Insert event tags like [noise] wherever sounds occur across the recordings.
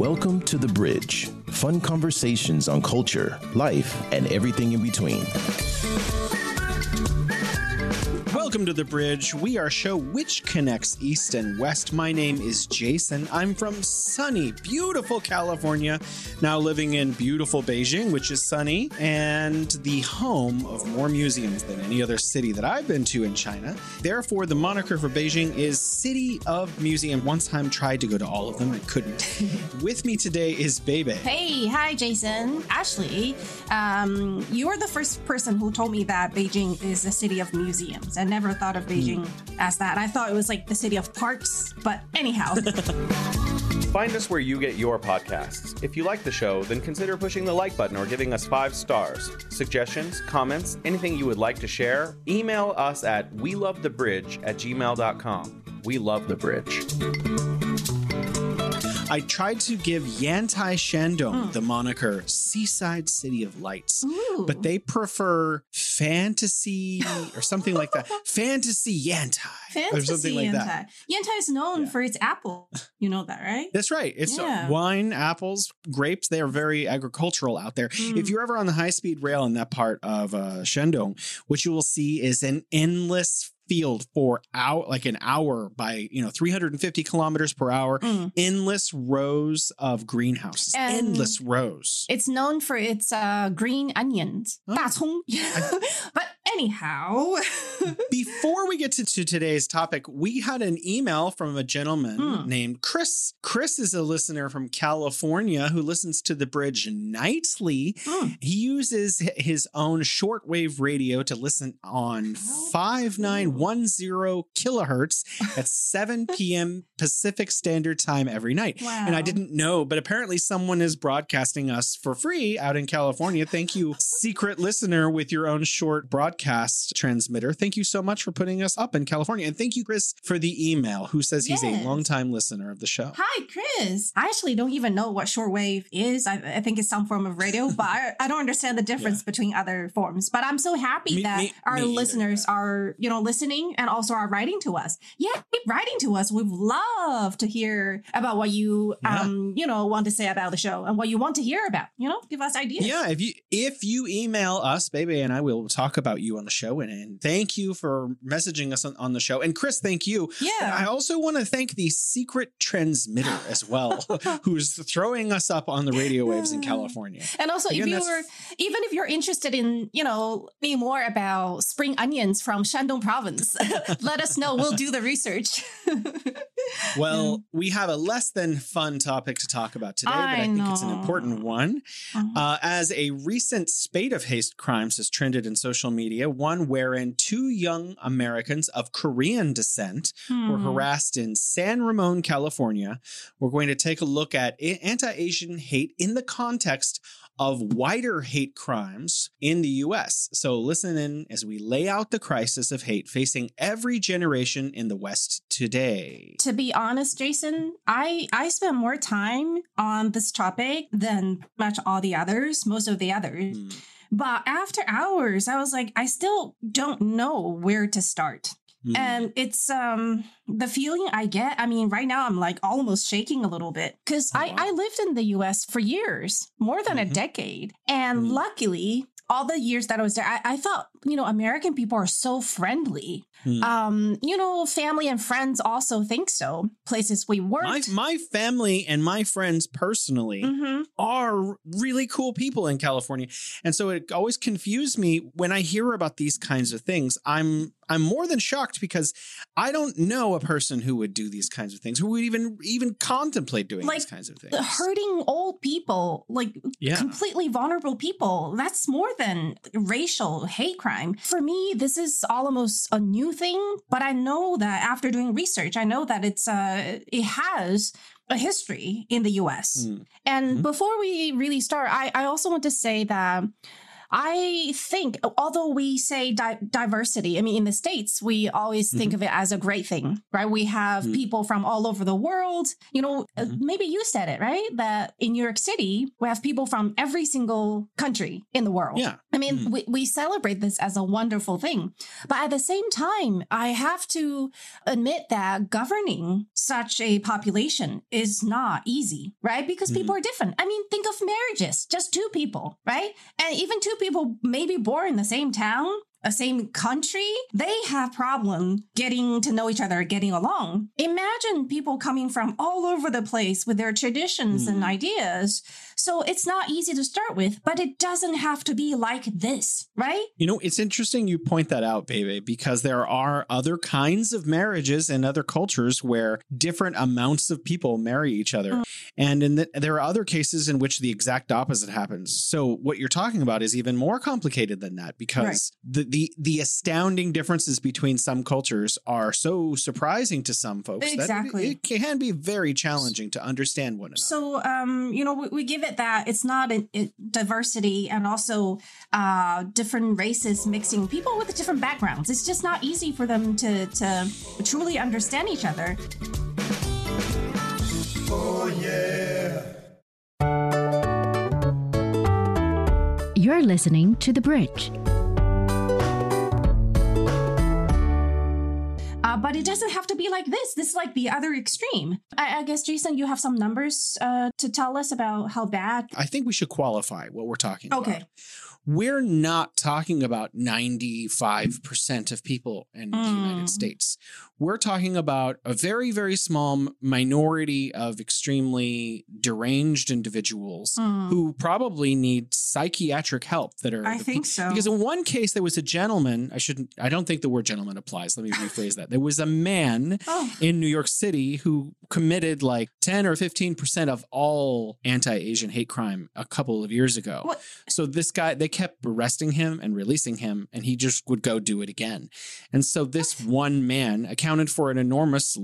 Welcome to The Bridge. Fun conversations on culture, life, and everything in between. Welcome to The Bridge. We are a show which connects East and West. My name is Jason. I'm from sunny, beautiful California, now living in beautiful Beijing, which is sunny, and the home of more museums than any other city that I've been to in China. Therefore, the moniker for Beijing is City of Museum. One time tried to go to all of them, I couldn't. [laughs] With me today is Bebe. Hey, hi, Jason. Ashley, um, you are the first person who told me that Beijing is a city of museums. I never thought of Beijing hmm. as that. I thought it was like the city of parks, but anyhow. [laughs] Find us where you get your podcasts. If you like the show, then consider pushing the like button or giving us five stars. Suggestions, comments, anything you would like to share, email us at we love the bridge at gmail.com. We love the bridge. I tried to give Yantai Shandong the moniker Seaside City of Lights, Ooh. but they prefer fantasy [laughs] or something like that. Fantasy Yantai. or something like Yantai. that. Yantai is known Yeah. for its apple. You know that, right? That's right. It's uh, Yeah. wine, apples, grapes. They are very agricultural out there. Mm. If you're ever on the high speed rail in that part of uh, Shandong, what you will see is an endless field for out like an hour by you know 350 kilometers per hour Mm. endless rows of greenhouses And- endless rows It's known for its uh, green onions, Oh. [laughs] but anyhow, [laughs] Before we get to, to today's topic, we had an email from a gentleman Hmm. named Chris. Chris is a listener from California who listens to the bridge nightly. Hmm. He uses his own shortwave radio to listen on Oh, 5910 kilohertz at [laughs] 7 p.m. Pacific Standard Time every night. wow. And I didn't know, but apparently someone is broadcasting us for free out in California. Thank you, [laughs] secret listener with your own short broadcast transmitter. Thank you so much for putting us up in California. And thank you, Chris, for the email who says he's Yes. a longtime listener of the show. Hi, Chris. I actually don't even know what shortwave is. I, I think it's some form of radio, but I, [laughs] I don't understand the difference between other forms. But I'm so happy Me- that me- our me either, listeners are, you know, listening and also are writing to us. Yeah, keep writing to us. We'd love to hear about what you, Yeah. um, you know, want to say about the show and what you want to hear about. You know, give us ideas. Yeah, if you if you email us, Bebe, and I will talk about you on the show. And, and thank you for messaging us on, on the show. And Chris, thank you. And I also want to thank the secret transmitter as well, [laughs] who's throwing us up on the radio waves in California. And also, Again, if you're even if you're interested in, you know, learning more about spring onions from Shandong province, [laughs] let us know. We'll do the research. [laughs] Well, we have a less than fun topic to talk about today, but I I think it's an important one. Mhm. Uh, as a recent spate of hate crimes has trended in social media, one wherein two young Americans of Korean descent were Hmm. harassed in San Ramon, California. We're going to take a look at anti Asian hate in the context of wider hate crimes in the US. So listen in as we lay out the crisis of hate facing every generation in the West today. to be honest, Jason, I I spent more time on this topic than much all the others, most of the others. Hmm. But after hours, I was like, I still don't know where to start. Hmm. And it's um the feeling I get. I mean, right now I'm like almost shaking a little bit because Oh, I wow. I lived in the U.S. for years, more than Mhm. a decade, and Mhm. luckily. All the years that I was there, I, I thought, you know, American people are so friendly. Hmm. Um, you know, family and friends also think so. Places we my, worked. my family and my friends personally Mhm. are really cool people in California. And so it always confused me when I hear about these kinds of things. I'm I'm more than shocked because I don't know a person who would do these kinds of things, who would even even contemplate doing Like, these kinds of things. Hurting old people, like Yeah. completely vulnerable people, that's more than racial hate crime. For me, this is almost a new thing, but I know that after doing research, I know that it's uh it has a history in the US. Mm. And Mhm. before we really start, I, I also want to say that I think, although we say di- diversity, I mean, in the States, we always think of it as a great thing, right? We have Mhm. people from all over the world. You know, uh, Mhm. maybe you said it, right? That in New York City, we have people from every single country in the world. Yeah. I mean, Mhm. we, we celebrate this as a wonderful thing. But at the same time, I have to admit that governing such a population is not easy, right? Because people are different. I mean, think of marriages, just two people, right? And even two people maybe born in the same town, a same country, they have problem getting to know each other, getting along. Imagine people coming from all over the place with their traditions and Mm. ideas. So it's not easy to start with, but it doesn't have to be like this, right? You know, it's interesting you point that out, Bebe, because there are other kinds of marriages in other cultures where different amounts of people marry each other. Mm. And in the, there are other cases in which the exact opposite happens. So what you're talking about is even more complicated than that because the, the the astounding differences between some cultures are so surprising to some folks that Exactly. it, it can be very challenging to understand one another. So, um, you know, we, we give it that it's not a, it, diversity and also uh, different races mixing people with different backgrounds. It's just not easy for them to to truly understand each other. Oh yeah. You're listening to The Bridge. Uh, but it doesn't have to be like this. This is like the other extreme. I, I guess, Jason, you have some numbers uh, to tell us about how bad. I think we should qualify what we're talking about. Okay. We're not talking about 95% of people in the Mm. United States. We're talking about a very, very small minority of extremely deranged individuals Mm. who probably need psychiatric help that are I think pe- so. because in one case there was a gentleman i shouldn't i don't think the word gentleman applies let me rephrase that there was a man Oh. in New York City who committed like 10 or 15% of all anti-Asian hate crime a couple of years ago. What? So this guy they kept arresting him and releasing him and he just would go do it again. And so this one man accounted for an enormous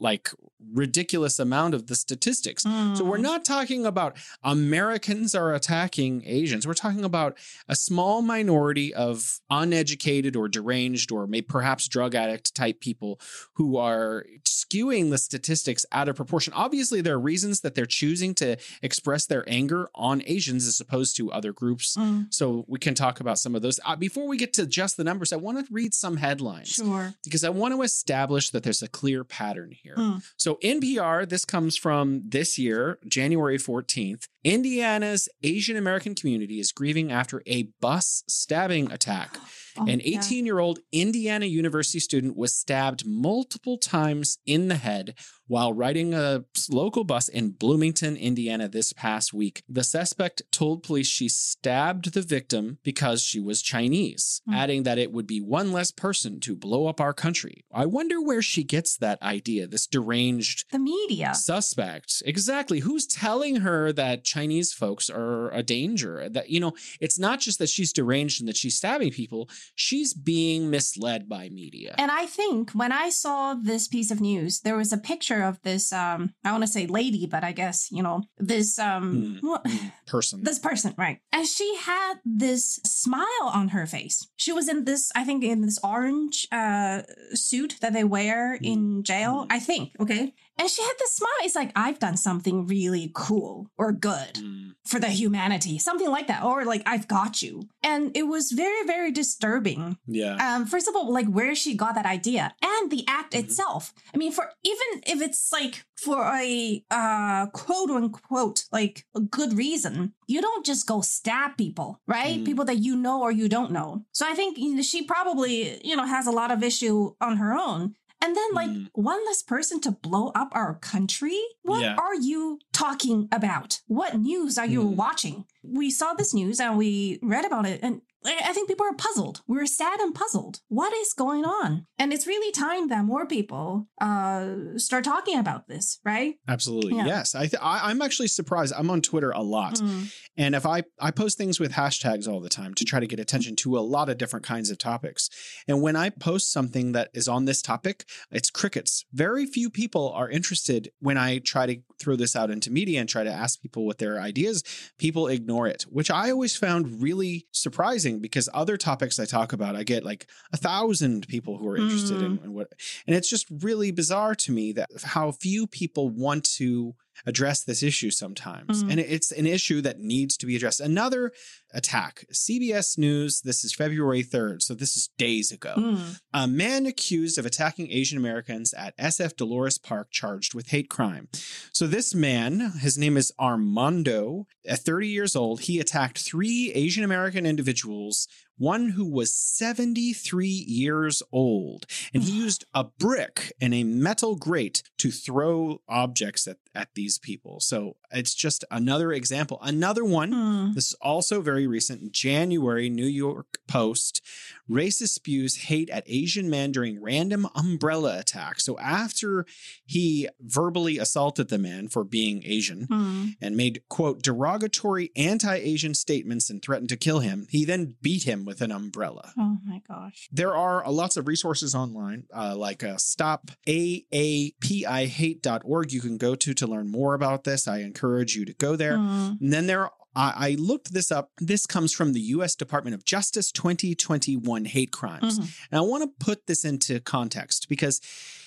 like ridiculous amount of the statistics. So we're Mm. not talking about Americans are attacking Asians. We're talking about a small minority of uneducated or deranged or maybe perhaps drug addict type people who are skewing the statistics out of proportion. Obviously, there are reasons that they're choosing to express their anger on Asians as opposed to other groups. Mm, So we can talk about some of those. Uh, before we get to just the numbers, I want to read some headlines sure. because I want to establish that there's a clear pattern here. Mm. So, NPR, this comes from this year, January 14th. Indiana's Asian American community is grieving after a bus stabbing attack. [gasps] [gasps] Oh, An 18 year old Indiana University student was stabbed multiple times in the head while riding a local bus in Bloomington, Indiana this past week. The suspect told police she stabbed the victim because she was Chinese, Hmm. adding that it would be one less person to blow up our country. I wonder where she gets that idea, this deranged The media. suspect. Exactly. Who's telling her that Chinese folks are a danger? That, you know, it's not just that she's deranged and that she's stabbing people, she's being misled by media. And I think when I saw this piece of news, there was a picture of this um I want to say lady, but I guess, you know, this um what- Person. this person, right? And she had this smile on her face. She was in this, I think, in this orange uh suit that they wear in jail, I think, okay? And she had this smile. It's like, I've done something really cool or good Mm, for the humanity, something like that, or like, I've got you. And it was very, very disturbing yeah. um first of all like where she got that idea and the act Mhm. itself i mean for even if it's like for a uh quote unquote like a good reason you don't just go stab people right Mm. people that you know or you don't know so i think she probably you know has a lot of issue on her own and then like Mm. one less person to blow up our country what Yeah. are you talking about what news are you Mm. watching we saw this news and we read about it and I think people are puzzled. We're sad and puzzled. What is going on? And it's really time that more people uh, start talking about this, right? Absolutely. Yeah. Yes. I, th- I I'm actually surprised. I'm on Twitter a lot. Mm. And if I I post things with hashtags all the time to try to get attention to a lot of different kinds of topics. And when I post something that is on this topic, it's crickets. Very few people are interested when I try to throw this out into media and try to ask people what their ideas. People ignore it, which I always found really surprising because other topics I talk about, I get like a thousand people who are interested in, mm. in what and it's just really bizarre to me that how few people want to address this issue sometimes. Mhm. And it's an issue that needs to be addressed. Another attack. CBS News, this is February 3rd, so this is days ago. Mm. A man accused of attacking Asian Americans at SF Dolores Park charged with hate crime. So this man, his name is Armando, at 30 years old, he attacked three Asian American individuals, one who was 73 years old, and he used a brick and a metal grate to throw objects at, at these people. So it's just another example. Another one Mm. this is also very recent. January, New York Post. Racist spews hate at Asian man during random umbrella attack. So after he verbally assaulted the man for being Asian Mm. and made, quote, derogatory anti Asian statements and threatened to kill him, he then beat him with an umbrella. Oh my gosh. There are uh, lots of resources online, uh, like uh, stopaapihate.org. You can go to to learn more about this. I encourage you to go there. Mm. And then there, I, I looked this up. This comes from the U.S. Department of Justice 2021 hate crimes. Mhm. And I want to put this into context because,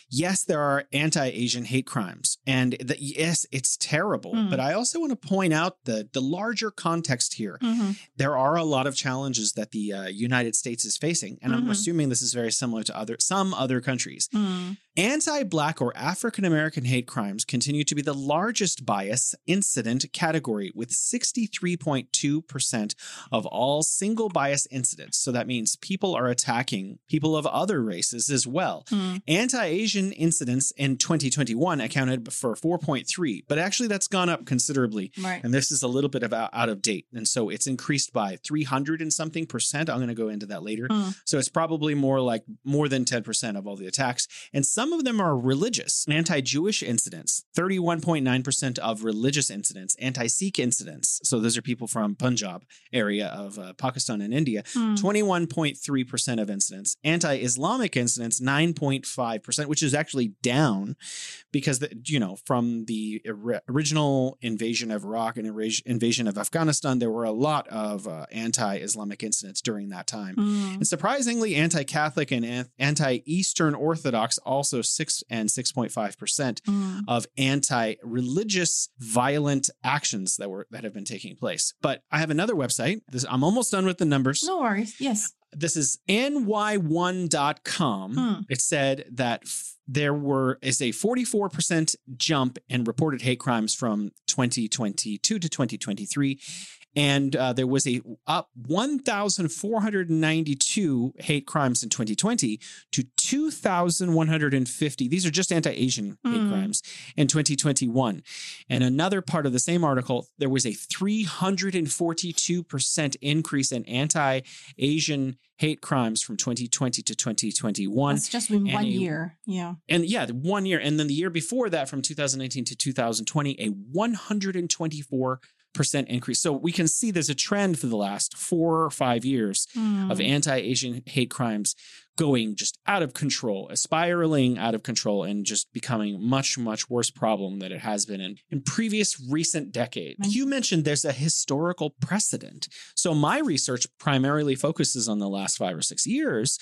yes, there are anti Asian hate crimes. And the, yes, it's terrible. Mm. But I also want to point out the, the larger context here. Mhm. There are a lot of challenges that the uh, United States is facing. And I'm Mhm. assuming this is very similar to other some other countries. Mm. Anti Black or African American hate crimes continue to be the largest bias incident category, with 63.2% of all single bias incidents. So that means people are attacking people of other races as well. Mm. Anti Asian incidents in 2021 accounted for 4.3, but actually that's gone up considerably. Right. And this is a little bit of out, of date. And so it's increased by 300 and something percent. I'm going to go into that later. Mm. So it's probably more like more than 10% of all the attacks. And some of them are religious. Anti Jewish incidents, 31.9% of religious incidents. Anti Sikh incidents. So those are people from Punjab area of uh, Pakistan and India. Mm. 21.3% of incidents. Anti Islamic incidents, 9.5%, which is actually down because, the, you know, from the ori- original invasion of Iraq and inva- invasion of Afghanistan, there were a lot of uh, anti Islamic incidents during that time. Mm. And surprisingly, anti Catholic and anti Eastern Orthodox also 6 and 6.5% Mm. of anti-religious violent actions that were that have been taking place. But I have another website. This I'm almost done with the numbers. No worries. Yes. This is ny1.com. Hmm. It said that f- there were is a 44% jump in reported hate crimes from 2022 to 2023 and uh, there was a up 1492 hate crimes in 2020 to 2150 these are just anti-asian hate Hmm. crimes in 2021 and another part of the same article there was a 342% increase in anti-asian hate crimes from 2020 to 2021 That's just in one a- year. Yeah. and yeah, one year, and then the year before that, from 2019 to 2020, a 124 percent increase. So we can see there's a trend for the last four or five years Mm. of anti-Asian hate crimes going just out of control, spiraling out of control, and just becoming much, much worse problem than it has been in, in previous recent decades. Right. You mentioned there's a historical precedent. So my research primarily focuses on the last five or six years.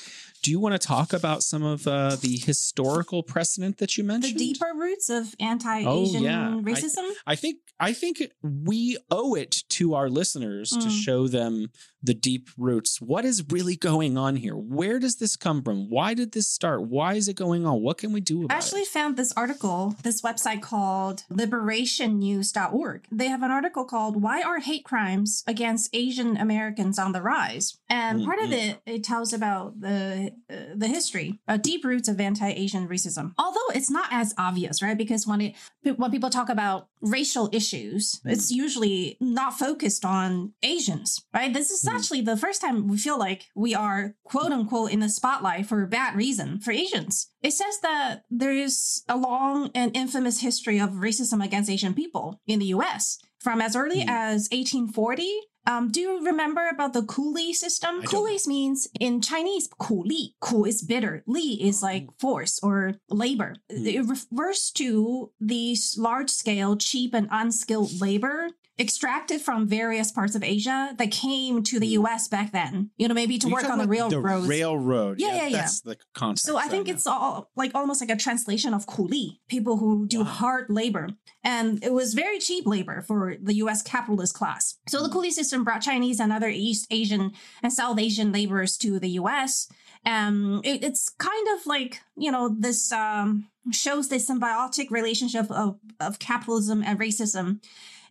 Do you want to talk about some of uh, the historical precedent that you mentioned? the deeper roots of anti-Asian Oh, yeah. I- racism. I think I think we owe it to our listeners to Mm. show them the deep roots. What is really going on here? Where does this come from? Why did this start? Why is it going on? What can we do about I actually it? found this article, this website called liberationnews.org. They have an article called Why Are Hate Crimes Against Asian Americans on the Rise? And part of Mhm. it, it tells about the uh, the history, uh, deep roots of anti-Asian racism. Although it's not as obvious, right? Because when it when people talk about racial issues, it's usually not focused on Asians, right? This is Mhm. actually the first time we feel like we are quote unquote in the spotlight for a bad reason for Asians. It says that there is a long and infamous history of racism against Asian people in the US from as early Hmm. as 1840. Um, do you remember about the Kuli system? I don't. Means in Chinese, 苦力. Ku is bitter. Li is like force or labor. Hmm. It refers to these large scale, cheap, and unskilled labor extracted from various parts of Asia that came to the US back then, you know, maybe to work on the. The railroad. Yeah, yeah, yeah. That's the concept. So I think it's all like almost like a translation of coolie, people who do Wow. hard labor. And it was very cheap labor for the US capitalist class. So Hmm. the coolie system brought Chinese and other East Asian and South Asian laborers to the US. Um, it, it's kind of like, you know, this um, shows the symbiotic relationship of, of capitalism and racism.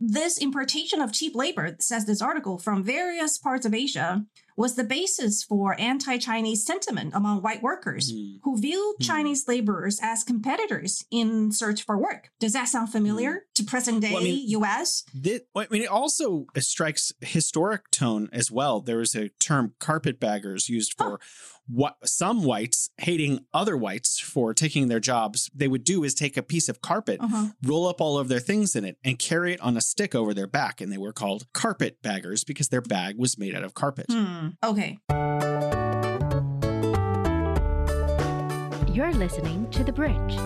This importation of cheap labor, says this article, from various parts of Asia was the basis for anti Chinese sentiment among white workers Hmm. who viewed Hmm. Chinese laborers as competitors in search for work. Does that sound familiar to present day. Well, I mean- US? Thi- I mean, it also strikes historic tone as well. There was a term "carpetbaggers" used for what some whites hating other whites for taking their jobs. They would do is take a piece of carpet, Uh-huh. roll up all of their things in it, and carry it on a stick over their back, and they were called carpetbaggers because their bag was made out of carpet. Hmm. Okay. You're listening to The Bridge.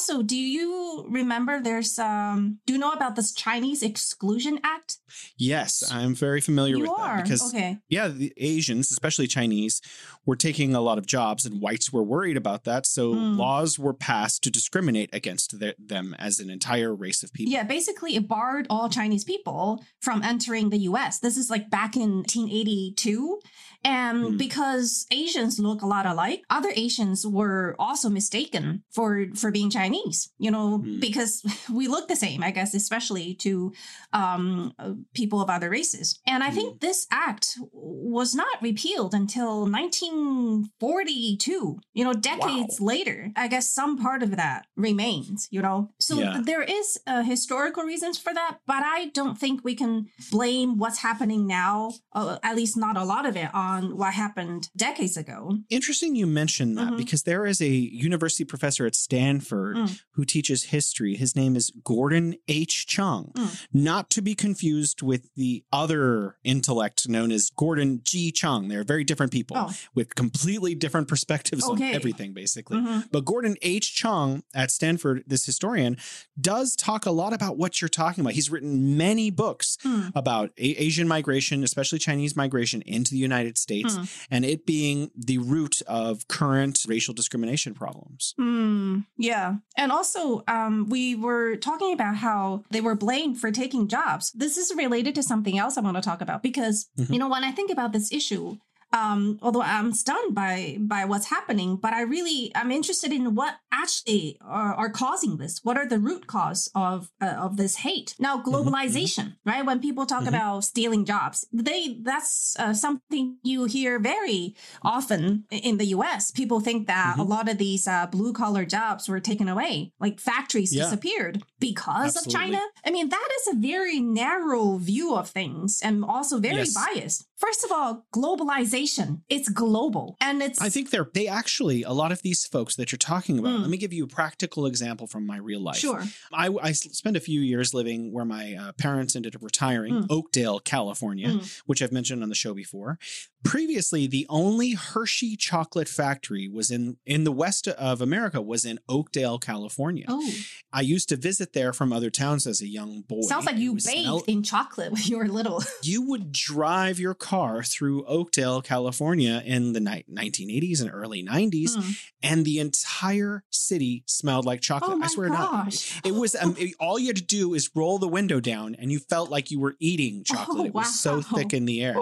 Also, do you remember there's um do you know about this Chinese Exclusion Act? Yes, I'm very familiar you with are. that because okay. yeah, the Asians, especially Chinese, were taking a lot of jobs, and whites were worried about that. So Mm. laws were passed to discriminate against their, them as an entire race of people. Yeah, basically it barred all Chinese people from entering the US. This is like back in 1982. And Hmm. because Asians look a lot alike, other Asians were also mistaken for for being Chinese, you know, Hmm. because [laughs] we look the same, I guess, especially to um, people of other races. And I Hmm. think this act was not repealed until 1942, you know, decades later. I guess some part of that remains, you know. So Yeah. there is uh, historical reasons for that, but I don't think we can blame what's happening now, uh, at least not a lot of it, on what happened decades ago. Interesting you mentioned that Mhm. because there is a university professor at Stanford Mm. who teaches history. His name is Gordon H. Chang, Mm. not to be confused with the other intellect known as Gordon G. Chang. They're very different people Oh. with completely different perspectives on everything, basically. Mhm. But Gordon H. Chang at Stanford, this historian, does talk a lot about what you're talking about. He's written many books Hmm. about a- Asian migration, especially Chinese migration into the United States, Hmm. and it being the root of current racial discrimination problems. Mm, yeah. And also, um, we were talking about how they were blamed for taking jobs. This is related to something else I want to talk about because, Mhm. you know, when I think about this issue, um, although I'm stunned by by what's happening, but I really I'm interested in what actually are, are causing this. What are the root cause of uh, of this hate? Now, globalization, right? When people talk Mhm. about stealing jobs, they that's uh, something you hear very often in the U.S. People think that a Mhm. lot of these uh, blue collar jobs were taken away, like factories Yeah. disappeared because Absolutely. of China. I mean, that is a very narrow view of things and also very Yes. biased. First of all, globalization, it's global and it's I think they're they actually a lot of these folks that you're talking about. Mm. Let me give you a practical example from my real life. sure. I, I spent a few years living where my uh, parents ended up retiring, Mm. Oakdale, California, Mm. which I've mentioned on the show before. Previously, the only Hershey chocolate factory was in in the west of America was in Oakdale, California. Oh, I used to visit there from other towns as a young boy. sounds like you bathed in chocolate [laughs] when you were little. you would drive your car through Oakdale, California in the ni- 1980s and early 90s, Mm. and the entire city smelled like chocolate. Oh I swear not. gosh. It was um, it- all you had to do is roll the window down, and you felt like you were eating chocolate. Oh, it was so thick in the air.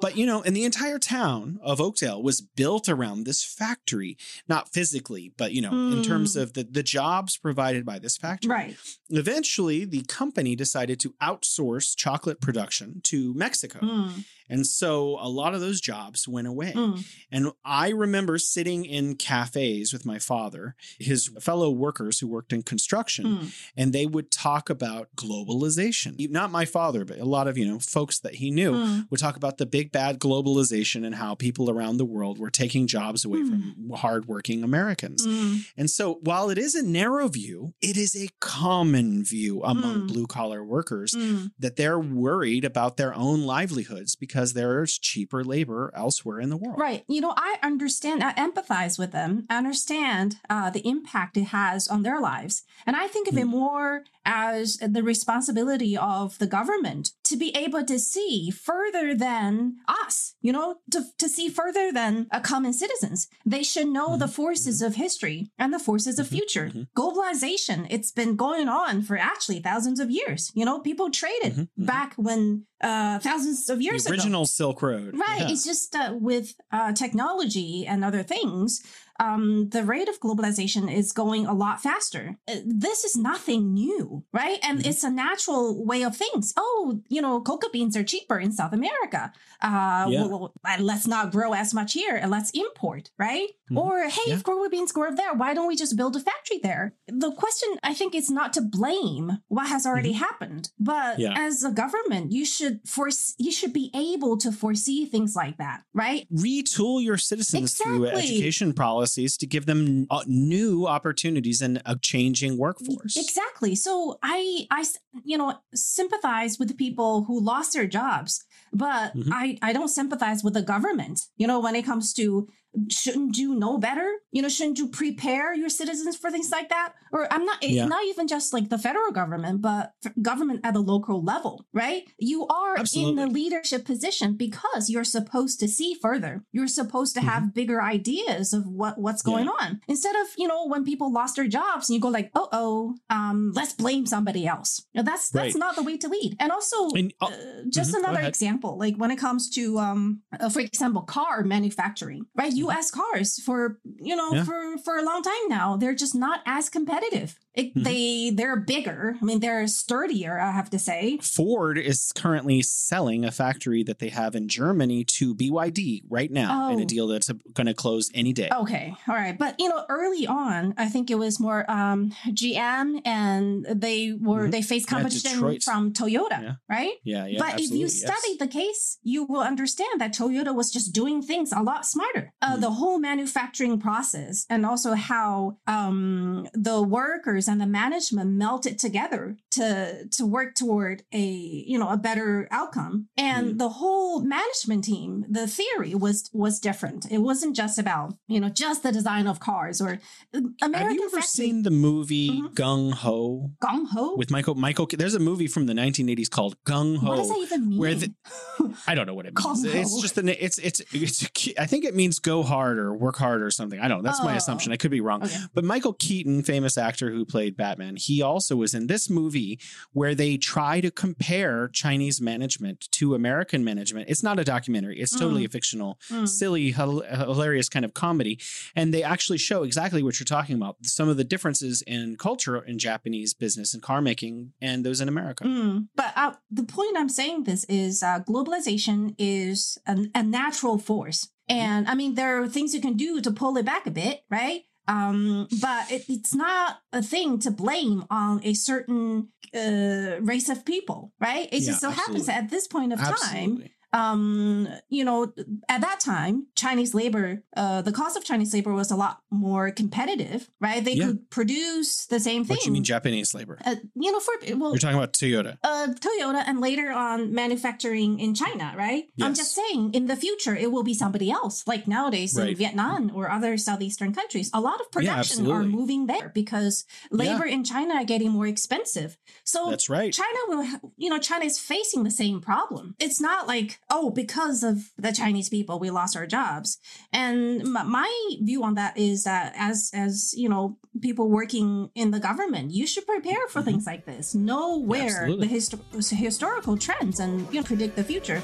But you know, and the entire town of Oakdale was built around this factory, not physically, but you know, in terms Mm. of the the jobs provided by this factory. Right. Eventually, the company decided to outsource chocolate production to Mexico. Mm. And so a lot of those jobs went away. Mm. And I remember sitting in cafes with my father, his fellow workers who worked in construction, Mm. and they would talk about globalization. Not my father, but a lot of, you know, folks that he knew Mm. would talk about the big bad globalization and how people around the world were taking jobs away from hardworking Americans. Mm. And so while it is a narrow view, it is a common view among Mm. blue collar workers Mm. that they're worried about their own livelihoods because there's cheaper labor elsewhere in the world. Right. You know, I understand, I empathize with them. I understand uh, the impact it has on their lives. And I think of it more as the responsibility of the government to be able to see further than us, you know, to, to see further than uh, common citizens. They should know the forces of history and the forces of future. Globalization, it's been going on for actually thousands of years. You know, people traded back when uh, thousands of years The ago. original Silk Road. Right. Yeah. It's just uh, with uh, technology and other things, um, the rate of globalization is going a lot faster. Uh, This is nothing new, right? And Mm-hmm. it's a natural way of things. Oh, you know, cocoa beans are cheaper in South America. Uh, Yeah. well, let's not grow as much here and let's import, right? Mhm. Or hey, Yeah. if cocoa beans grow there, why don't we just build a factory there? The question, I think, is not to blame what has already happened, but Mm-hmm. Yeah. as a government, you should force, you should be able to foresee things like that, right? Retool your citizens through education education policies to give them uh, new opportunities in a changing workforce. Exactly. So I, I, you know, sympathize with the people who lost their jobs, but Mhm. I, I don't sympathize with the government. You know, when it comes to shouldn't you know better? You know, shouldn't you prepare your citizens for things like that? Or I'm not, Yeah. not even just like the federal government, but government at the local level, right? You are in the leadership position because you're supposed to see further. You're supposed to have bigger ideas of what what's Mm-hmm. Yeah. going on instead of you know when people lost their jobs and you go like, oh oh, um, let's blame somebody else. Now, that's that's Right. not the way to lead. And also, And, uh, uh, just mhm, another example, like when it comes to, um, uh, for example, car manufacturing, right? U.S. cars for you know Mm-hmm. Yeah. for for a long time now, they're just not as competitive. It, Mhm. They they're bigger. I mean, they're sturdier. I have to say. Ford is currently selling a factory that they have in Germany to BYD right now in a Oh. deal that's going to close any day. Okay, all right, but you know, early on, I think it was more um, GM, and they were Mhm. they faced competition Detroit. from Toyota, Yeah. right? Yeah, yeah. but if you absolutely, yes. study the case, you will understand that Toyota was just doing things a lot smarter. Uh, Mm. The whole manufacturing process, and also how um, the workers and the management melted together to to work toward a you know a better outcome. And Mm. the whole management team, the theory was was different. It wasn't just about you know just the design of cars or uh, American Have you ever factory- seen the movie Mhm. Gung Ho Gung Ho? with Michael Michael? There's a movie from the 1980s called Gung Ho. what does that even mean? where the- [laughs] I don't know what it means. Gung It's just the it's it's it's. I think it means go hard or work hard or something. I don't. know. That's my Oh. assumption. I could be wrong. Okay. But Michael Keaton, famous actor who played Batman, he also was in this movie where they try to compare Chinese management to American management. It's not a documentary. It's totally a fictional, Mm. silly, hilarious kind of comedy, and they actually show exactly what you're talking about. Some of the differences in culture in Japanese business and car making and those in America. Mm, but uh, the point I'm saying this is uh, globalization is a, a natural force. And I mean, there are things you can do to pull it back a bit, right? Um, but it, it's not a thing to blame on a certain uh, race of people, right? It Yeah, just so happens absolutely. that at this point of time, Absolutely. Um, you know, at that time, Chinese labor, uh, the cost of Chinese labor was a lot more competitive, right? They Yeah. could produce the same thing. What do you mean Japanese labor? Uh, you know, for well, You're talking about Toyota. uh, Toyota and later on manufacturing in China, right? I'm just saying, in the future, it will be somebody else. Like nowadays in Vietnam or other southeastern countries, a lot of production are moving there because labor in China are getting more expensive. So That's right. China will, you know, China is facing the same problem. It's not like, oh, because of the Chinese people, we lost our jobs. And my view on that is that as as you know, people working in the government, you should prepare for mm-hmm. things like this. Know where absolutely. the histo- historical trends and you know predict the future.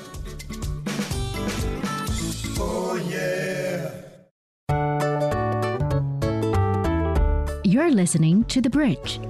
You're listening to The Bridge.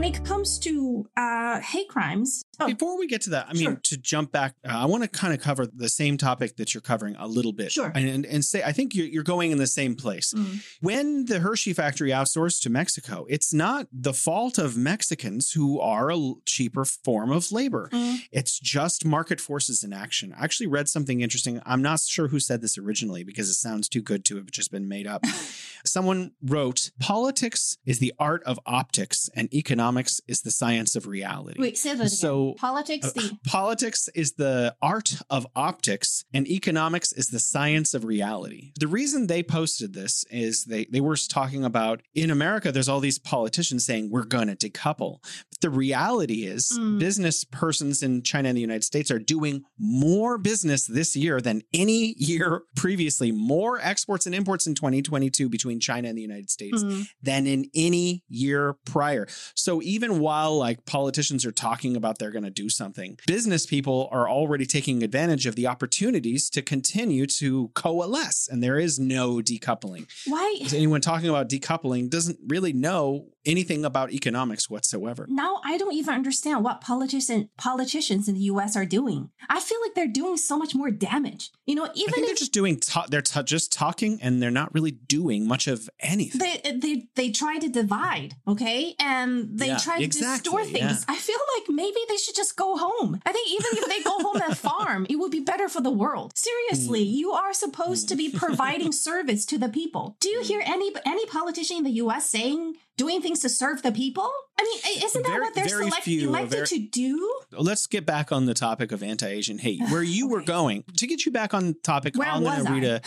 When it comes to uh, hate crimes, oh, Before we get to that, I mean, Sure. to jump back, uh, I want to kind of cover the same topic that you're covering a little bit. Sure. And, and, and say, I think you're, you're going in the same place. Mm. When the Hershey factory outsourced to Mexico, it's not the fault of Mexicans who are a cheaper form of labor. Mm. It's just market forces in action. I actually read something interesting. I'm not sure who said this originally because it sounds too good to have just been made up. [laughs] Someone wrote, Politics is the art of optics, and economics is the science of reality. wait, say that again. So, politics, Uh, the [laughs] politics is the art of optics and economics is the science of reality. The reason they posted this is they, they were talking about in America, there's all these politicians saying we're going to decouple. But the reality is, Mm. business persons in China and the United States are doing more business this year than any year previously, more exports and imports in 2022 between China and the United States Mm. than in any year prior. So even while like politicians are talking about they're going to do something, business people are already taking advantage of the opportunities to continue to coalesce and there is no decoupling. why Is anyone talking about decoupling doesn't really know anything about economics whatsoever. now I don't even understand what politicians politicians in the U.S. are doing. I feel like they're doing so much more damage. You know, even think they're just doing ta- they're ta- just talking and they're not really doing much of anything. they they they try to divide, okay, and they Yeah, try to exactly, distort things. yeah. I feel like maybe they should just go home. I think even if they go home and [laughs] farm, it would be better for the world. Seriously, Hmm. you are supposed to be [laughs] providing service to the people. Do you hear any any politician in the U.S. saying? Doing things to serve the people? I mean, isn't that Very- what they're select- elected very- to do? Let's get back on the topic of anti-Asian hate. Where you were going to get you back on topic, Where I'm going to read a.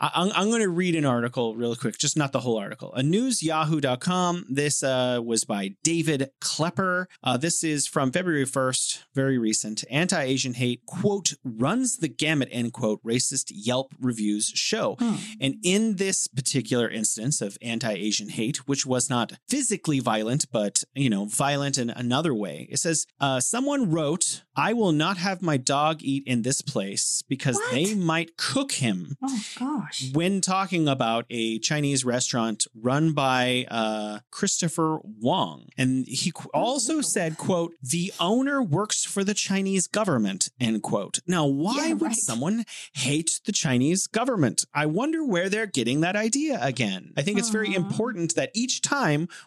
I'm, I'm going to read an article real quick, just not the whole article. A newsyahoo.com. This uh, was by David Klepper. Uh, this is from February 1st, very recent. Anti-Asian hate quote runs the gamut end quote racist Yelp reviews show. Hmm. And in this particular instance of anti-Asian hate, which was not physically violent, but you know, violent in another way, it says uh, someone wrote, "I will not have my dog eat in this place because What? they might cook him." Oh gosh. When talking about a Chinese restaurant run by uh, Christopher Wong, and he qu- also said, "quote The owner works for the Chinese government." End quote. Now, why Yeah, would right. someone hate the Chinese government? I wonder where they're getting that idea again. I think it's very important that each time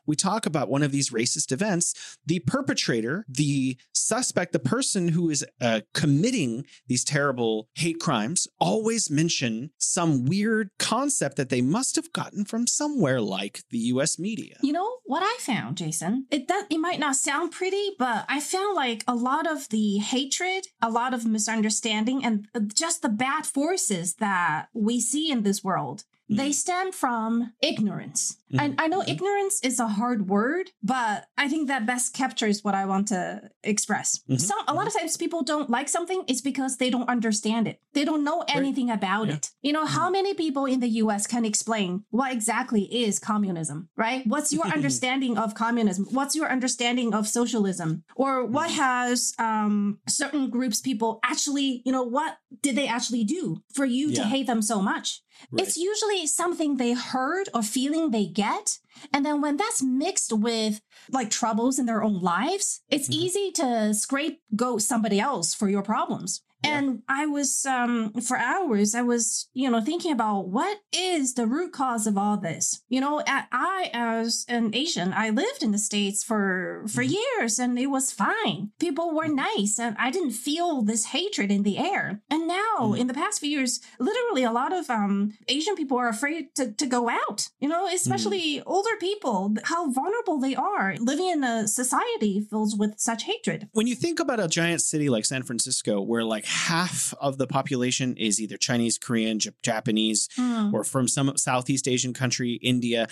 we talk about one of these racist events, the perpetrator, the suspect, the person who is uh, committing these terrible hate crimes, always mention some weird concept that they must have gotten from somewhere like the US media. You know what I found, Jason? It does it might not sound pretty, but I found like a lot of the hatred, a lot of misunderstanding, and uh, just the bad forces that we see in this world. They stem from ignorance. I, I know ignorance is a hard word, but I think that best captures what I want to express. Mhm. Some a lot of times people don't like something is because they don't understand it. They don't know anything about Yeah. it. You know, how many people in the US can explain what exactly is communism, right? What's your [laughs] understanding of communism? What's your understanding of socialism? Or what has um, certain groups people actually, you know, what did they actually do for you to hate them so much? It's usually something they heard or feeling they get. And then when that's mixed with like troubles in their own lives, it's Mhm. easy to scapegoat somebody else for your problems. And I was, um, for hours, I was, you know, thinking about what is the root cause of all this. You know, I, as an Asian, I lived in the States for, for Mhm. years and it was fine. People were nice and I didn't feel this hatred in the air. And now Mhm. in the past few years, literally a lot of, um, Asian people are afraid to, to go out, you know, especially older people, how vulnerable they are living in a society filled with such hatred. When you think about a giant city like San Francisco, where like half of the population is either Chinese, Korean, Jap- Japanese, Mm. or from some Southeast Asian country, India,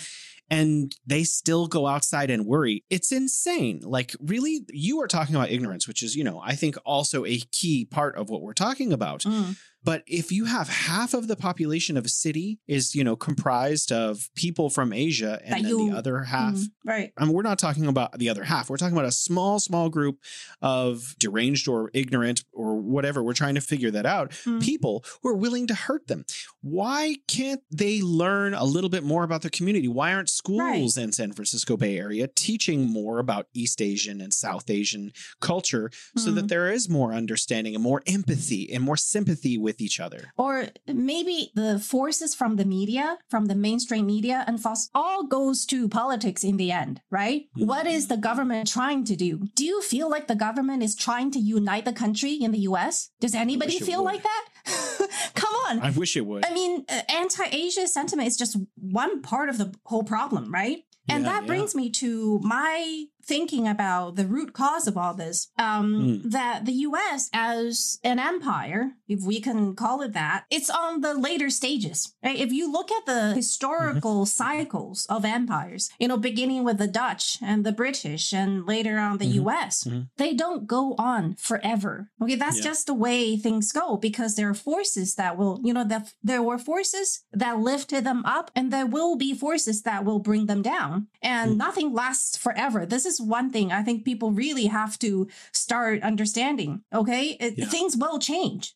and they still go outside and worry. It's insane. Like, really, you are talking about ignorance, which is, you know, I think also a key part of what we're talking about. Mm. But if you have half of the population of a city is, you know, comprised of people from Asia and That then you- the other half Mm, right. I mean, we're not talking about the other half. We're talking about a small, small group of deranged or ignorant or whatever. We're trying to figure that out. Mm. People who are willing to hurt them. Why can't they learn a little bit more about their community? Why aren't schools in San Francisco Bay Area teaching more about East Asian and South Asian culture so that Mm. there is more understanding and more empathy and more sympathy with each other? Or maybe the forces from the media, from the mainstream media and FOSS all goes to politics in the end, right? Mhm. What is the government trying to do? Do you feel like the government is trying to unite the country in the US? Does anybody feel would. like that? [laughs] Come on. I wish it would. I mean, uh, anti-Asia sentiment is just one part of the whole problem, right? And Yeah, that yeah. brings me to my thinking about the root cause of all this. Um, Mm. That the US, as an empire, if we can call it that, it's on the later stages. Right? If you look at the historical cycles of empires, you know, beginning with the Dutch and the British, and later on the Mhm. US, Mhm. they don't go on forever. Okay, that's Yeah. just the way things go because there are forces that will, you know, that there were forces that lifted them up, and there will be forces that will bring them down. And Mm. nothing lasts forever. This is one thing I think people really have to start understanding. Okay, It- Yeah. things will change.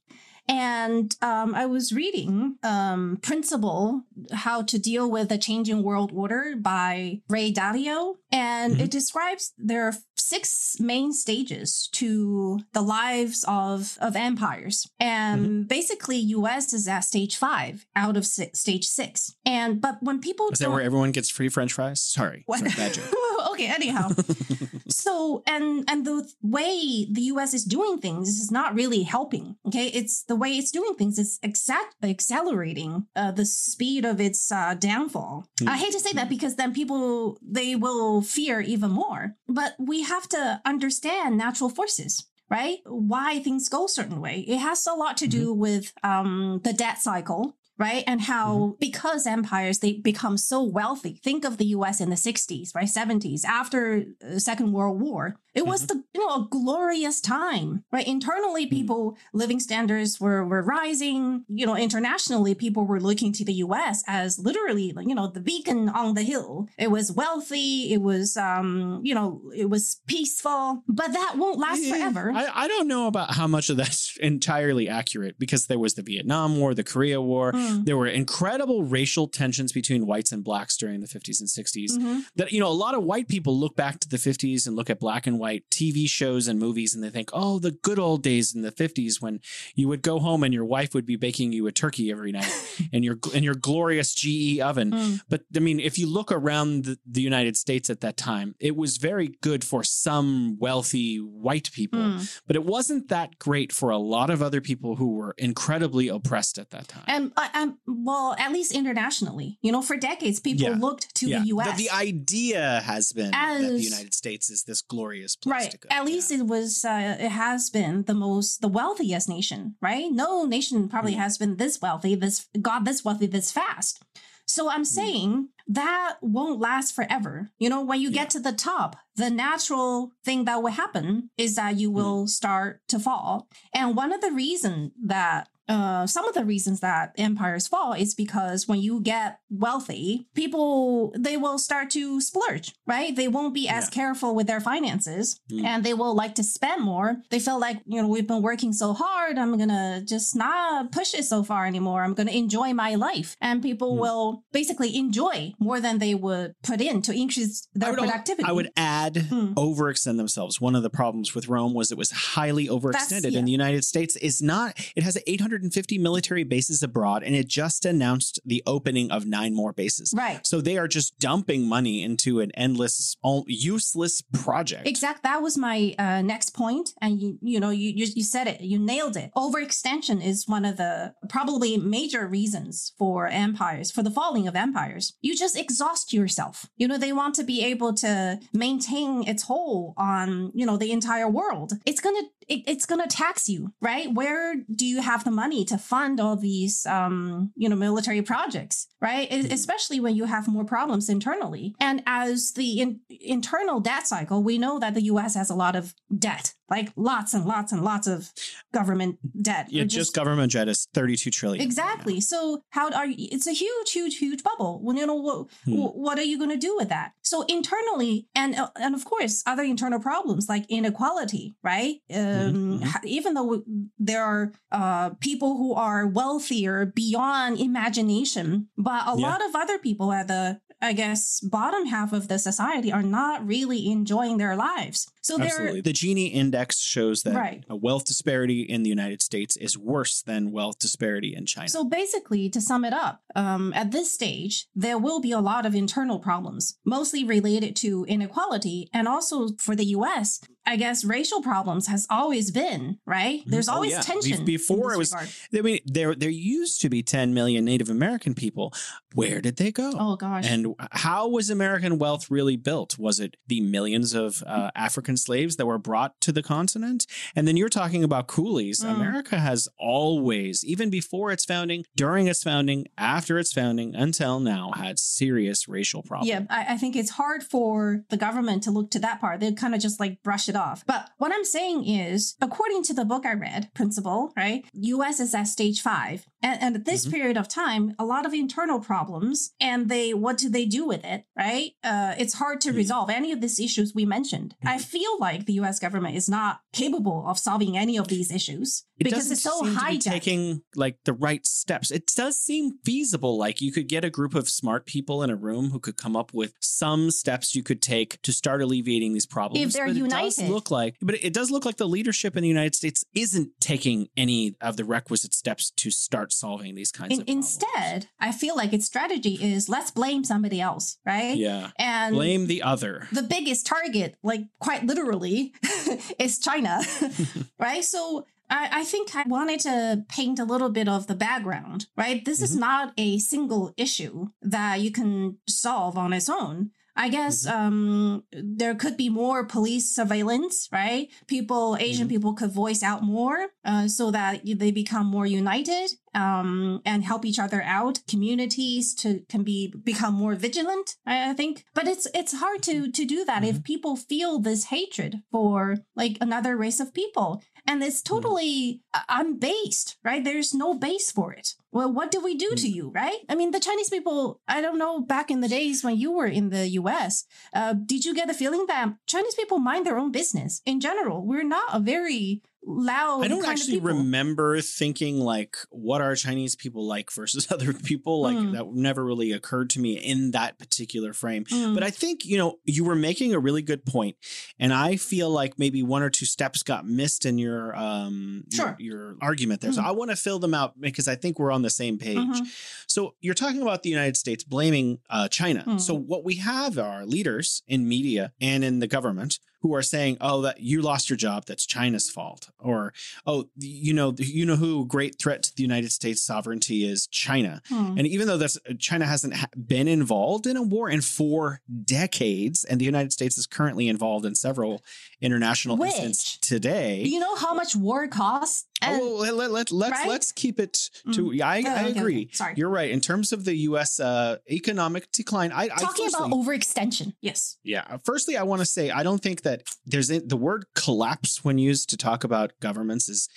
And um, I was reading um, Principle How to Deal with a Changing World Order by Ray Dalio. And Mhm. it describes there are six main stages to the lives of, of empires. And basically, US is at stage five out of si- stage six. And but when people Is that where everyone gets free French fries? Sorry. what? Sorry, bad joke. [laughs] okay, anyhow. [laughs] so and and the way the US is doing things is not really helping. Okay, it's the way it's doing things is exact accelerating uh, the speed of its uh, downfall. Hmm. I hate to say that because then people they will fear even more. But we have to understand natural forces. Right? Why things go a certain way. It has a lot to do with um, the debt cycle right? And how because empires they become so wealthy. Think of the us in the 60s right? 70s after uh, second world war. It was the you know a glorious time right? Internally people living standards were were rising. You know internationally people were looking to the us as literally you know the beacon on the hill. It was wealthy. It was um you know it was peaceful. But that won't last Yeah, forever. I, I don't know about how much of that's [laughs] entirely accurate because there was the Vietnam War, the Korea War. Mm. There were incredible racial tensions between whites and blacks during the 50s and 60s. Mhm. That, you know, a lot of white people look back to the 50s and look at black and white TV shows and movies and they think, oh, the good old days in the 50s when you would go home and your wife would be baking you a turkey every night [laughs] in your in your glorious GE oven. Mm. But I mean, if you look around the, the United States at that time, it was very good for some wealthy white people, Mm. but it wasn't that great for a lot of other people who were incredibly oppressed at that time. And uh, um, well, at least internationally, you know, for decades, people Yeah. looked to Yeah. the U.S. The, the idea has been that the United States is this glorious place right. to go. At least it was. Uh, it has been the most, the wealthiest nation. Right. No nation probably Mm. has been this wealthy, this got this wealthy this fast. So Mm. I'm saying that won't last forever. You know, when you Yeah. get to the top, the natural thing that will happen is that Mm. you will start to fall. And one of the reasons that uh, some of the reasons that empires fall is because when you get wealthy, people they will start to splurge, right? They won't be as Yeah. careful with their finances, Mm. and they will like to spend more. They feel like you know we've been working so hard, I'm gonna just not push it so far anymore. I'm gonna enjoy my life, and people Mm. will basically enjoy more than they would put in to increase I their al- productivity. I would add Hmm. overextend themselves. One of the problems with Rome was it was highly overextended. yeah. And the United States is not, it has 850 military bases abroad, and it just announced the opening of nine more bases. Right. So they are just dumping money into an endless, useless project. Exact. That was my uh, next point, and you you know you, you you said it. You nailed it. Overextension is one of the probably major reasons for empires for the falling of empires. You just exhaust yourself. You know they want to be able to maintain its hold on you know the entire world. It's gonna it, it's gonna tax you, right? Where do you have the money? to fund all these, um, you know, military projects, right? E- Especially when you have more problems internally. And as the in- internal debt cycle, we know that the U.S. has a lot of debt, like lots and lots and lots of government debt. Yeah, which just government debt is 32 trillion. Exactly. So how are you? It's a huge, huge, huge bubble. Well, you know what? Hmm. What are you going to do with that? So internally, and uh, and of course, other internal problems like inequality, right? Um, Mhm, mhm. Even though there are uh, people who are wealthier beyond imagination, but a Yeah. lot of other people at the I guess bottom half of the society are not really enjoying their lives. So they're The Gini index shows that Right. a wealth disparity in the United States is worse than wealth disparity in China. So basically, to sum it up, um, at this stage, there will be a lot of internal problems, mostly related to inequality. And also for the US, I guess racial problems has always been, right? There's Oh, always yeah. Tension. in Before it was, regard. I mean, there there used to be 10 million Native American people. Where did they go? Oh, gosh. And how was American wealth really built? Was it the millions of uh, African slaves that were brought to the continent? And then you're talking about coolies. Mm. America has always, even before its founding, during its founding, after its founding, until now, had serious racial problems. Yeah, I, I think it's hard for the government to look to that part. They kind of just like brush it off. But what I'm saying is, according to the book I read, Principle, right? US is at stage five. And, and at this Mhm. period of time, a lot of internal problems and they, what do they do with it, right? Uh, it's hard to Mhm. resolve any of these issues we mentioned. I feel like the US government is not capable of solving any of these issues It because it's so be taking like the right steps. It does seem feasible. Like you could get a group of smart people in a room who could come up with some steps you could take to start alleviating these problems. If they're but It does united. look like, but it does look like the leadership in the United States isn't taking any of the requisite steps to start solving these kinds In- of problems. instead, I feel like its strategy is let's blame somebody else, right? yeah, And blame the other. the biggest target, like quite literally, [laughs] is China, [laughs] right? So I, I think I wanted to paint a little bit of the background, right? This is Mhm. not a single issue that you can solve on its own. I guess um, there could be more police surveillance, right? People, Asian Mhm. people could voice out more uh, so that they become more united um, and help each other out. Communities to can be become more vigilant. I, I think, but it's it's hard to to do that if people feel this hatred for like another race of people, and it's totally uh, unbased, right? There's no base for it. Well, what do we do to you, right? I mean, the Chinese people. I don't know. Back in the days when you were in the U.S., uh, did you get the feeling that Chinese people mind their own business in general? We're not a very loud. I don't actually remember thinking like what are Chinese people like versus [laughs] other people. Like Mm. that never really occurred to me in that particular frame. Mm. But I think, you know, you were making a really good point, And I feel like maybe one or two steps got missed in your um Sure. your, your argument there. So Mhm. I want to fill them out because I think we're on the same page. Mhm. So you're talking about the United States blaming uh, China. Mm. So what we have are leaders in media and in the government who are saying, "Oh, that you lost your job. That's China's fault," or "Oh, you know, you know who great threat to the United States sovereignty is China." Hmm. And even though that's China hasn't been involved in a war in four decades, and the United States is currently involved in several international Which? incidents today. Do you know how much war costs? And Oh, well, let, let, let, us right? let's keep it to. Mm. Yeah, I, Oh, I okay, agree. okay. Sorry. You're right. In terms of the U.S. Uh, economic decline, I, I talking about overextension. Yes. yeah. Firstly, I want to say I don't think that there's a, the word collapse when used to talk about governments is.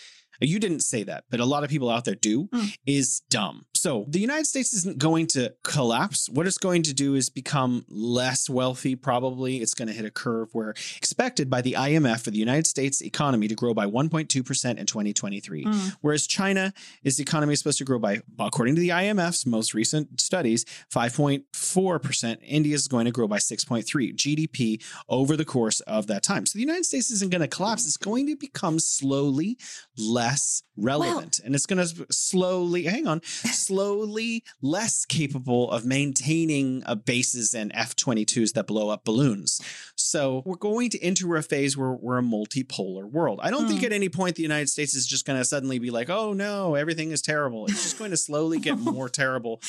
You didn't say that, but a lot of people out there do, Mm. is dumb. So the United States isn't going to collapse. What it's going to do is become less wealthy, probably. It's going to hit a curve where expected by the IMF for the United States economy to grow by 1.2% in 2023. Mm. Whereas China, is the economy is supposed to grow by, according to the IMF's most recent studies, 5.4%. India is going to grow by 6.3 GDP over the course of that time. So the United States isn't going to collapse. It's going to become slowly less less relevant. and it's going to slowly, hang on, slowly less capable of maintaining uh, bases and F 22s that blow up balloons. So we're going to enter a phase where we're a multipolar world. I don't think Hmm. at any point the United States is just going to suddenly be like, oh no, everything is terrible. It's just going to slowly get [laughs] more terrible,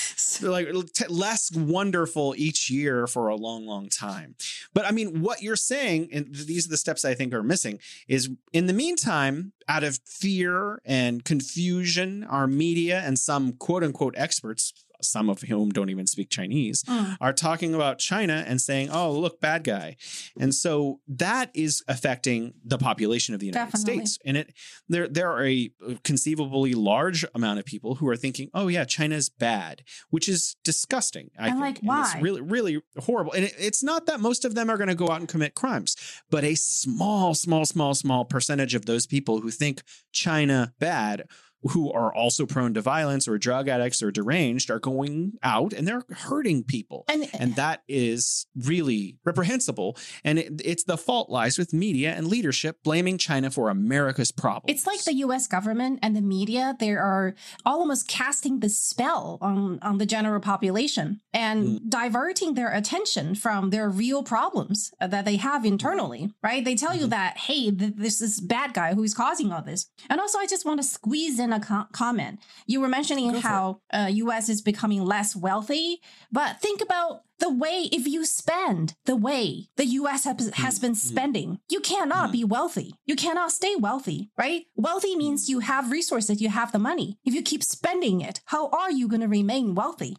like t- less wonderful each year for a long, long time. But I mean, what you're saying, and these are the steps I think are missing, is in the meantime, out of fear and confusion, our media and some quote unquote experts, some of whom don't even speak Chinese, Mm. are talking about China and saying, oh, look, bad guy. And so that is affecting the population of the United Definitely. States. And it there there are a conceivably large amount of people who are thinking, oh yeah, China's bad, which is disgusting. I And, think. like, it's why? really, really horrible. And it, it's not that most of them are going to go out and commit crimes, but a small, small, small, small percentage of those people who think China bad who are also prone to violence or drug addicts or deranged are going out and they're hurting people. And, And that is really reprehensible. And it, it's the fault lies with media and leadership blaming China for America's problems. It's like the US government and the media, they are almost casting the spell on, on the general population and mm. diverting their attention from their real problems that they have internally, right? They tell you mm-hmm. that, hey, th- this is bad guy who's causing all this. And also, I just want to squeeze in a co- comment. You were mentioning Go how uh, US is becoming less wealthy, but think about the way if you spend the way the US has, has been mm-hmm. spending, you cannot be mm-hmm. wealthy. You cannot stay wealthy, right? Wealthy mm-hmm. means you have resources, you have the money. If you keep spending it, how are you going to remain wealthy?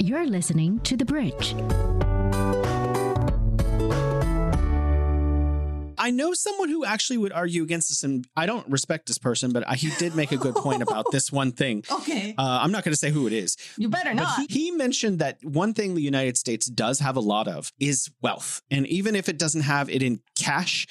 You're listening to The Bridge. I know someone who actually would argue against this, and I don't respect this person, but he did make a good point about [laughs] this one thing. Okay. Uh, I'm not going to say who it is, You better not. he, he mentioned that one thing the United States does have a lot of is wealth. And even if it doesn't have it in cash,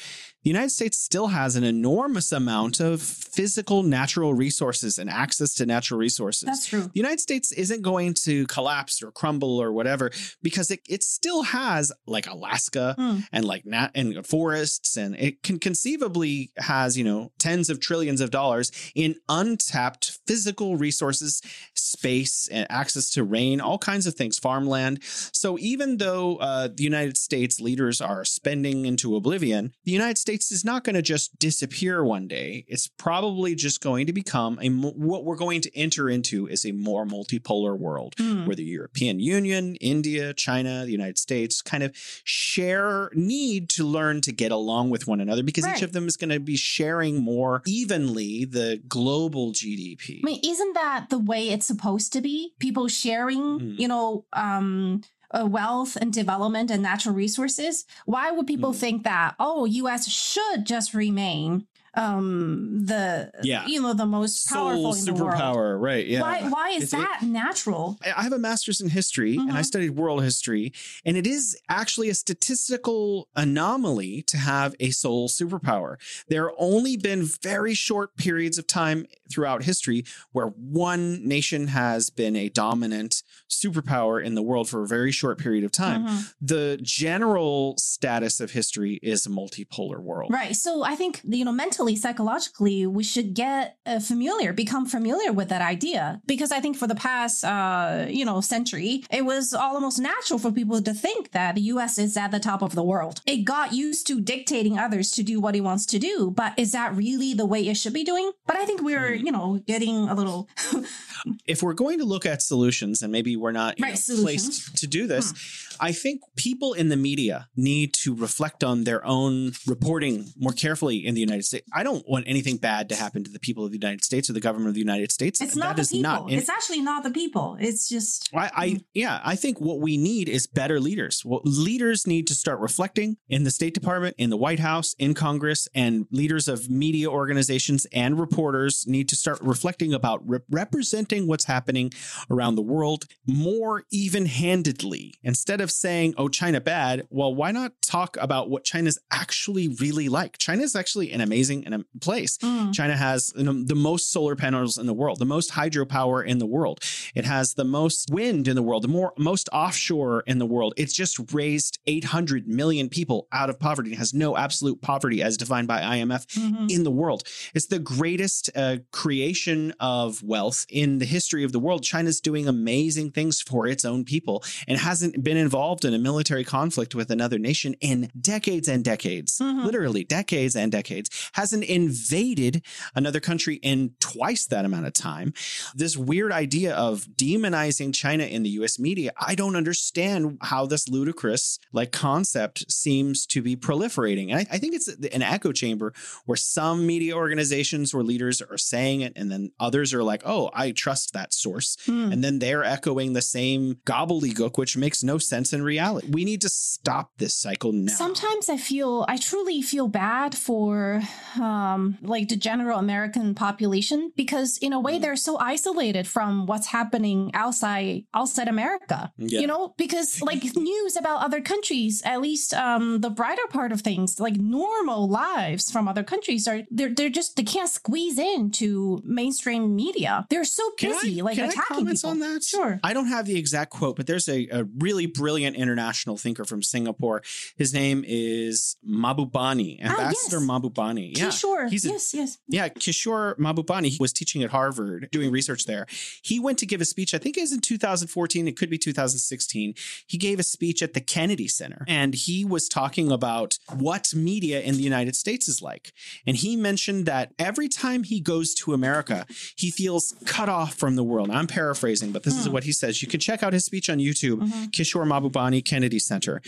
the United States still has an enormous amount of physical natural resources and access to natural resources. That's true. The United States isn't going to collapse or crumble or whatever because it, it still has like Alaska Hmm. and like nat and forests and it can conceivably has, you know, tens of trillions of dollars in untapped physical resources, space and access to rain, all kinds of things, farmland. So even though uh, the United States leaders are spending into oblivion, the United States is not going to just disappear one day. It's probably just going to become a what we're going to enter into is a more multipolar world Hmm. where the European Union, India, China, the United States kind of share need to learn to get along with one another because Right. each of them is going to be sharing more evenly the global GDP. I mean, isn't that the way it's supposed to be? People sharing, Mm. you know, um, uh, wealth and development and natural resources. Why would people Mm. think that? Oh, U.S. should just remain um the Yeah. you know the most powerful Sole in the world. superpower, right? Yeah. Why why is It's- it- that natural? I have a master's in history and I Mhm. studied world history, and it is actually a statistical anomaly to have a sole superpower. There have only been very short periods of time throughout history where one nation has been a dominant superpower in the world for a very short period of time. Mhm. The general status of history is a multipolar world. Right. So I think you know mentally, psychologically, we should get uh, familiar, become familiar with that idea because I think for the past uh, you know century, it was almost natural for people to think that the U.S. is at the top of the world. It got used to dictating others to do what it wants to do, but is that really the way it should be doing? But I think we're. You know getting a little [laughs] if we're going to look at solutions and maybe we're not Right, know, placed to do this hmm. i think people in the media need to reflect on their own reporting more carefully in the united states i don't want anything bad to happen to the people of the united states or the government of the united states it's not That the is people. in- it's actually not the people. It's just I, I hmm. yeah, I think what we need is better leaders. What leaders need to start reflecting in the State Department, in the White House, in Congress, and leaders of media organizations and reporters need to start reflecting about re- representing what's happening around the world more even-handedly. Instead of saying, "Oh, China bad," well, why not talk about what China's actually really like? China is actually an amazing place. mm, China has the most solar panels in the world, the most hydropower in the world. It has the most wind in the world, the more most offshore in the world. It's just raised 800 million people out of poverty. It has no absolute poverty as defined by IMF mhm. in the world. It's the greatest uh, creation of wealth in the history of the world, China's doing amazing things for its own people and hasn't been involved in a military conflict with another nation in decades and decades, Mhm. literally decades and decades, hasn't invaded another country in twice that amount of time. This weird idea of demonizing China in the US media, I don't understand how this ludicrous like concept seems to be proliferating. And I, I think it's an echo chamber where some media organizations or leaders are saying it, and then others are like, oh, I trust that source. Hmm. And then they're echoing the same gobbledygook, which makes no sense in reality. We need to stop this cycle now. Sometimes I feel, I truly feel bad for um, like the general American population because in a way they're so isolated from what's happening outside outside America. Yeah. You know, because like [laughs] news about other countries, at least um, the brighter part of things, like normal lives from other countries are they're they're just they can't squeeze into mainstream media. They're so busy, I, like attacking people. on that? Sure. I don't have the exact quote, but there's a, a really brilliant international thinker from Singapore. His name is Mahbubani, Ambassador Ah, yes. Mahbubani. Yeah, Kishore. he's a- yes, yes. Yeah, Kishore Mahbubani he was teaching at Harvard, doing research there. He went to give a speech, I think it was in 2014, it could be 2016. He gave a speech at the Kennedy Center and he was talking about what media in the United States is like. And he mentioned that every time he goes to America, he feels cut off from the world. I'm paraphrasing, but this is what he says. You can check out his speech on YouTube, Kishore Mahbubani Kennedy Center.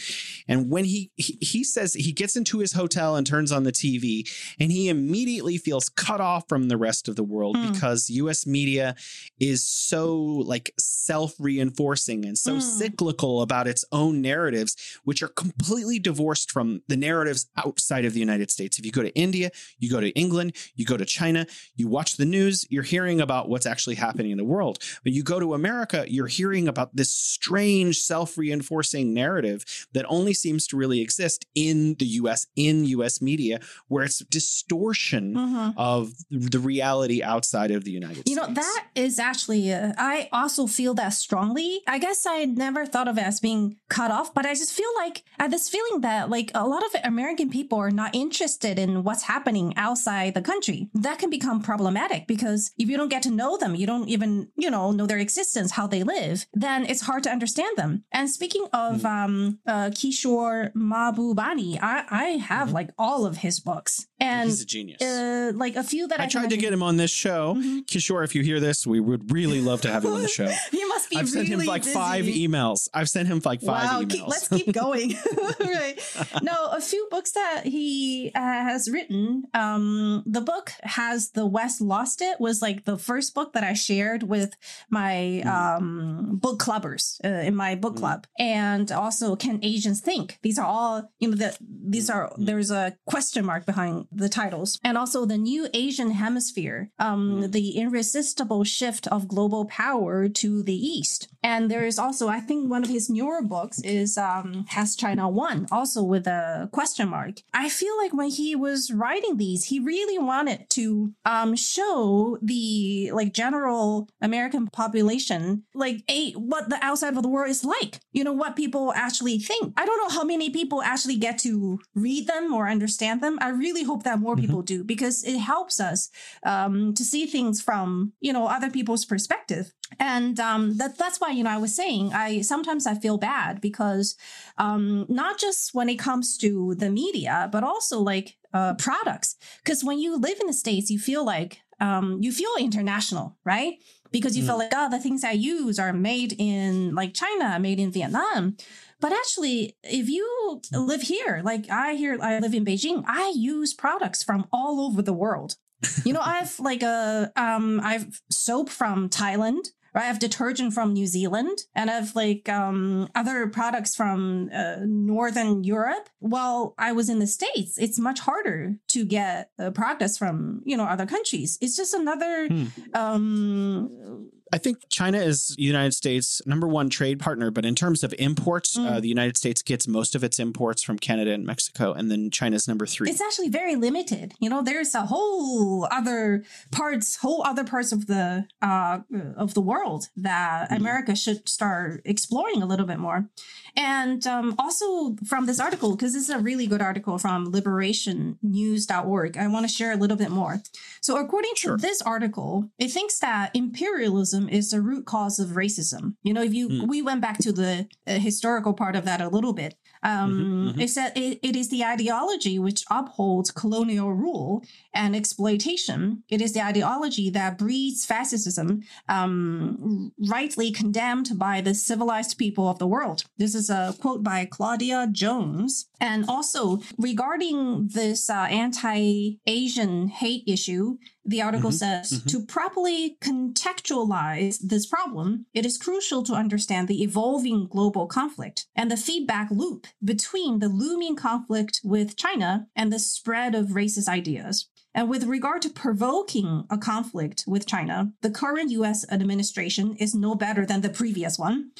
And when he, he he says he gets into his hotel and turns on the TV, and he immediately feels cut off from the rest of the world Hmm. because US media is so like self-reinforcing and so Hmm. cyclical about its own narratives which are completely divorced from the narratives outside of the United States. If you go to India, you go to England, you go to China, you watch the news, you're hearing about what's actually happening in the world. But you go to America, you're hearing about this strange self-reinforcing narrative that only seems to really exist in the US in US media where it's distortion Mhm. of the reality outside of the United States. You know, that is actually, uh, I also feel that strongly. I guess I never thought of it as being cut off, but I just feel like I have this feeling that like a lot of American people are not interested in what's happening outside the country. That can become problematic because if you don't get to know them, you don't even, you know, know their existence, how they live, then it's hard to understand them. And speaking of um, uh, Kishore Mahbubani, I, I have like all of his books. And He's a genius. uh, like a few that I, I tried to get him on this show. Mhm. Kishore, if you hear this, we would really love to have him on the show. [laughs] You must be I've sent him really like five emails. I've sent him like five wow, emails. keep- let's [laughs] keep going. [laughs] right. No, a few books that he uh, has written. Um, the book has the West Lost It was like the first book that I shared with my Hmm. um, book clubbers uh, in my book club, and also Can Asians Think? These are all you know. The, these are Hmm. there's a question mark behind the titles, and also the New Asian Hemisphere, um, the irresistible shift of global power to the east. And there is also, I think, one of his newer books is um, Has China Won? Also with a question mark. I feel like when he was writing these, he really wanted to um, show the like general American population like a what the outside of the world is like. You know what people actually think. I don't know how many people actually get to read them or understand them. I really hope that more people do because it helps us um, to see things from you know other people's perspective and um, that that's why you know I was saying I sometimes I feel bad because um, not just when it comes to the media but also like uh, products because when you live in the states you feel like um, you feel international right because you feel like oh the things I use are made in like China made in Vietnam but actually, if you live here, like I here, I live in Beijing, I use products from all over the world. You know, I have like a um I've soap from Thailand. I have detergent from New Zealand and I have like um, other products from uh, Northern Europe. While I was in the States, it's much harder to get uh, products from, you know, other countries. It's just another Hmm. um, I think China is the United States' number one trade partner, but in terms of imports, Mm. uh, the United States gets most of its imports from Canada and Mexico, and then China's number three. it's actually very limited you know there's a whole other parts whole other parts of the uh of the world that america should start exploring a little bit more and um also from this article because this is a really good article from liberationnews.org i want to share a little bit more so according Sure. to this article it thinks that imperialism imperialism is the root cause of racism. You know, if you Mm. we went back to the uh, historical part of that a little bit. Um, Mhm, mhm. It it, it is the ideology which upholds colonial rule and exploitation. It is the ideology that breeds fascism, um, rightly condemned by the civilized people of the world. This is a quote by Claudia Jones. And also regarding this uh, anti-Asian hate issue, the article Mhm, says mhm. to properly contextualize this problem, it is crucial to understand the evolving global conflict and the feedback loop between the looming conflict with China and the spread of racist ideas. And with regard to provoking a conflict with China, the current US administration is no better than the previous one.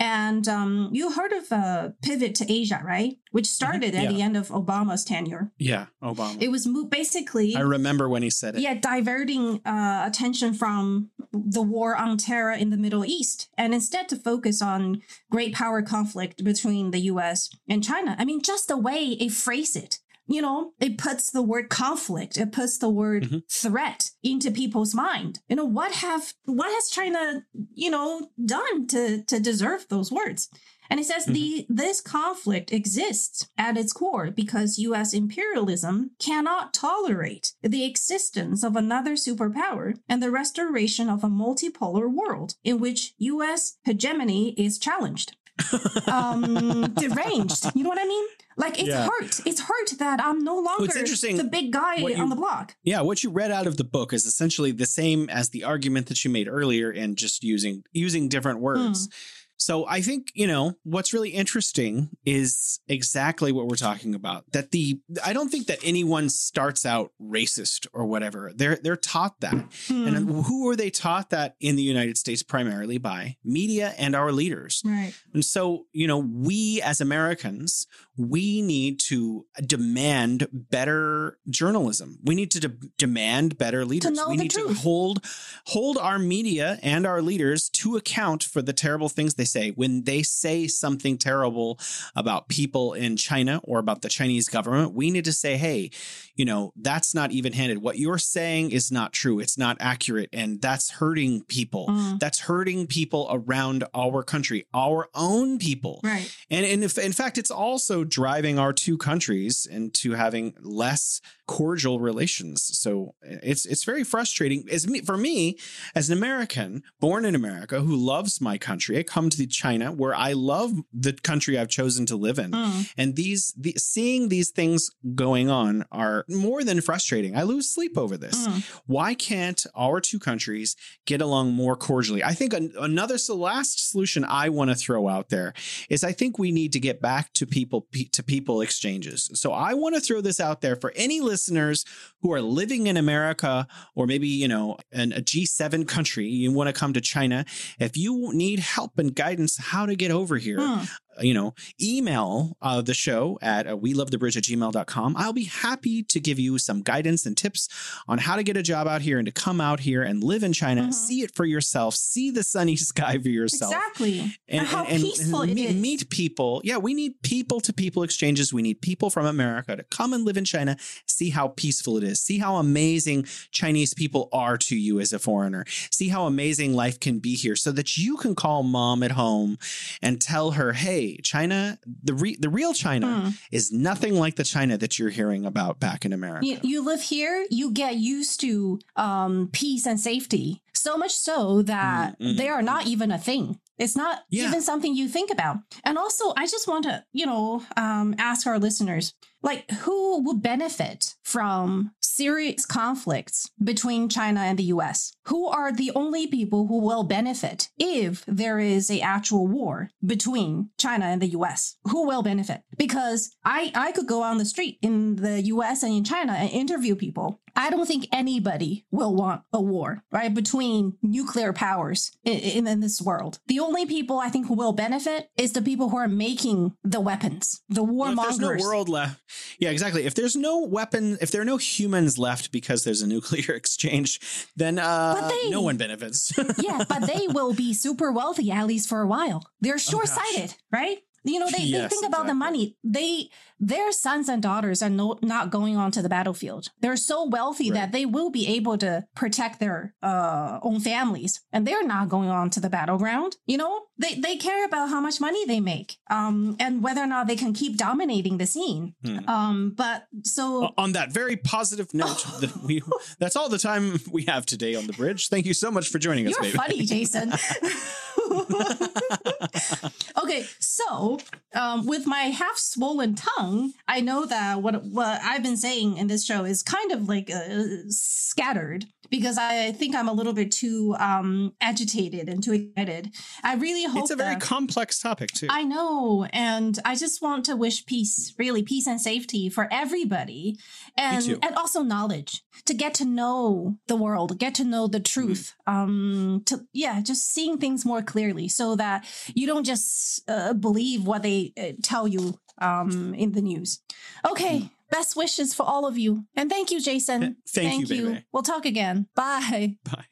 And um, you heard of uh, Pivot to Asia, right? Which started at Yeah. the end of Obama's tenure. Yeah, Obama. It was basically I remember when he said it. yeah, diverting uh, attention from the war on terror in the Middle East and instead to focus on great power conflict between the US and China. I mean, just the way it phrased it. You know, it puts the word conflict, it puts the word Mhm. threat into people's mind. You know, what have what has China, you know, done to to deserve those words? And it says the this conflict exists at its core because US imperialism cannot tolerate the existence of another superpower and the restoration of a multipolar world in which US hegemony is challenged. [laughs] um deranged. You know what I mean? Like it's Yeah. hurt. It's hurt that I'm no longer interesting the big guy you- on the block. Yeah, what you read out of the book is essentially the same as the argument that you made earlier and just using using different words. So I think, you know, what's really interesting is exactly what we're talking about. That the I don't think that anyone starts out racist or whatever. They're they're taught that. Hmm. And who are they taught that in the United States primarily by? Media and our leaders. right. And so, you know, we as Americans, we need to demand better journalism. We need to de- demand better leaders. we need to hold hold our media and our leaders to account for the terrible things they say. When they say something terrible about people in China or about the Chinese government, we need to say, "Hey, you know, that's not even-handed. What you're saying is not true. It's not accurate and that's hurting people." Mm. That's hurting people around our country, our own people. Right. And, and if, in fact, it's also driving our two countries into having less cordial relations. So it's it's very frustrating. As me, for me, as an American born in America who loves my country, I come to China where I love the country I've chosen to live in, Mm. and these the, seeing these things going on are more than frustrating. I lose sleep over this. Mm. Why can't our two countries get along more cordially? I think an, another so last solution I want to throw out there is I think we need to get back to people to people exchanges. So I want to throw this out there for any listeners who are living in America or maybe you know in a G7 country you want to come to China if you need help and guidance how to get over here Mm. You know, email uh, the show at uh, we love the bridge at gmail.com. I'll be happy to give you some guidance and tips on how to get a job out here and to come out here and live in China, Mhm. see it for yourself, see the sunny [laughs] sky for yourself. Exactly. And, how peaceful it meet, is. meet people. Yeah, we need people to people exchanges. We need people from America to come and live in China, see how peaceful it is, see how amazing Chinese people are to you as a foreigner, see how amazing life can be here, so that you can call mom at home and tell her, "Hey, China, the re- the real China Mm. is nothing like the China that you're hearing about back in America." You, you live here, you get used to um, peace and safety. So much so that Mm, mm, they are not even a thing. It's not Yeah. even something you think about. And also, I just want to, you know, um, ask our listeners like, who will benefit from serious conflicts between China and the US? Who are the only people who will benefit if there is a actual war between China and the US? Who will benefit? Because I, I could go on the street in the US and in China and interview people. I don't think anybody will want a war, right, between nuclear powers in, in, in this world. The only people I think who will benefit is the people who are making the weapons, the war Well, if there's no world left, yeah, exactly. If there's no weapon, if there are no humans left because there's a nuclear [laughs] exchange, then uh, But uh, they- no one benefits. yeah, but they [laughs] will be super wealthy at least for a while. They're oh, short sighted, right? You know, they, they Yes, think about the money. They their sons and daughters are no, not going on to the battlefield. They're so wealthy Right. that they will be able to protect their uh, own families, and they're not going on to the battleground. You know, they they care about how much money they make, um, and whether or not they can keep dominating the scene. Hmm. Um, but so on that very positive note [laughs] that we that's all the time we have today on the bridge thank you so much for joining us You're baby funny, Jason. [laughs] [laughs] okay, so um, with my half swollen tongue, I know that what what I've been saying in this show is kind of like uh, scattered because I think I'm a little bit too um, agitated and too excited. I really hope it's a very that- complex topic too I know, and I just want to wish peace, really peace and safety for everybody, and and also knowledge to get to know the world, get to know the truth. Um, to yeah, just seeing things more clearly, so that you don't just uh, believe what they uh, tell you um in the news. Okay. Best wishes for all of you. And thank you, Jason. Th- thank you, baby. We'll talk again. Bye. bye